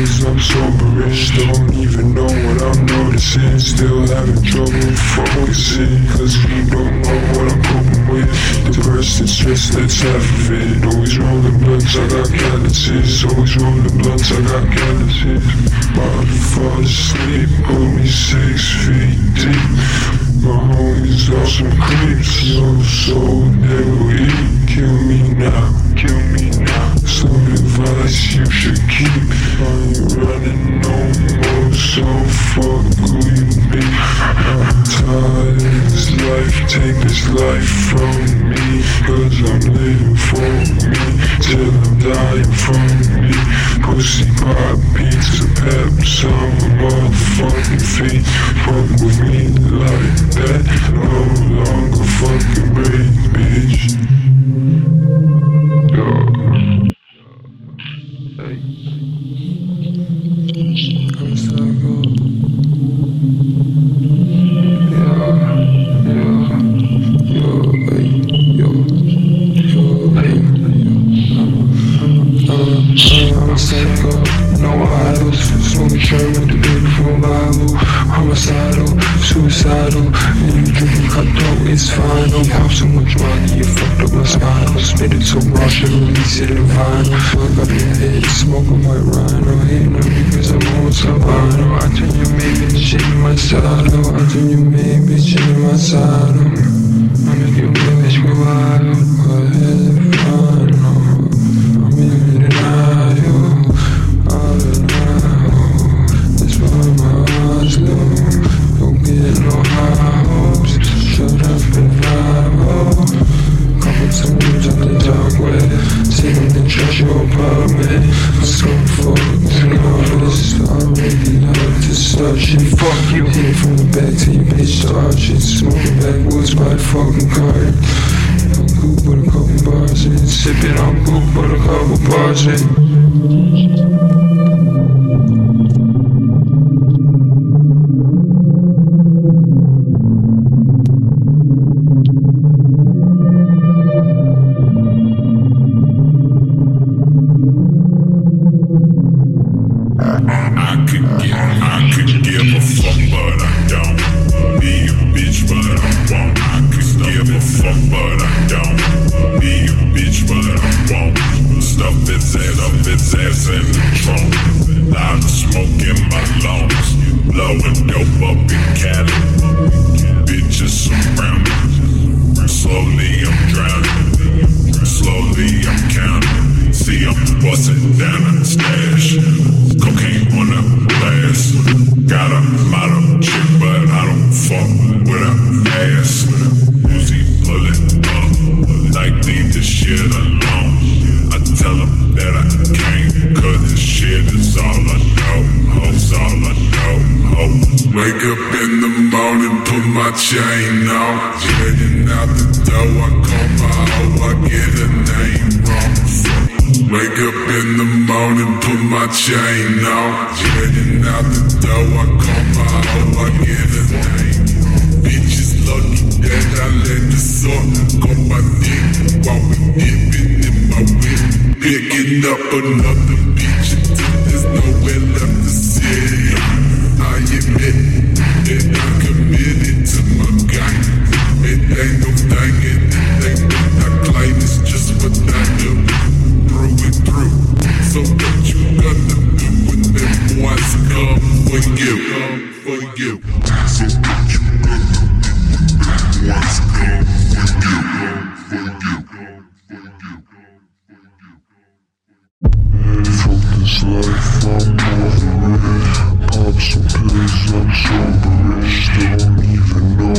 I'm soberish. Don't even know what I'm noticing. Still having trouble focusing. Cause you don't know what I'm coping with. Depressed and stressed, that's half of it. Always rolling blunts, I got calluses. Always rolling blunts, I got calluses. To fall asleep, me six feet deep. Are some creeps, yo, so they will eat. Kill me now, kill me now. Some advice you should keep. I ain't running no more, so fuck who you be. I'm tired of this life, take this life from me. Cause I'm living for me, till I'm dying from me. Pussy pop, pizza, pep, some motherfucking feet. Fuck with me like that, no psycho, no idols, trim with the big Bible. Homicidal, suicidal, and you drinking hot dog, it's fine. Don't pop so much money, you fucked up my spinal. Spit it so raw, should release it in vinyl. Fuck up your head, smoking white rhino. Hating on me cause I'm on Savano. I turn your main bitch into my saddle. I turn your main bitch into my saddle. I make your bitch go wild. Go ahead, fine. Apartment. Let's go for an office. I really love to start shit. Fuck you. Hit from the back to your bitch to arch it. Smoking backwoods by the fucking cart. I'm cool with a couple bars in. Sipping on cool with a couple bars in. I could give, I could give a fuck, but I don't. Be a bitch, but I won't. I could give a fuck, but I don't. Be a bitch, but I won't. Stuff its head up its ass in the trunk. Smoke in my lungs. Blowing dope up in Cali. Bitches surround me. Slowly I'm drowning. Slowly I'm counting. See I'm busting down a stash. Cocaine on the glass. Got a model chick, but I don't fuck with her ass. Uzi pulling up. Like leave this shit alone. I tell them that I can't, cause this shit is all I know. Hoes all I know. Ho. Wake up in the morning, put my chain on. Heading out the door, I call my hoe, I get her name wrong. Wake up in the morning, put my chain on. Heading out the door, I call my hoe, I get her name. Bitches lucky that I let the sun go my dick while we dipping in my whip. Picking up another for you. Some pills, I'm sober. Still don't even know.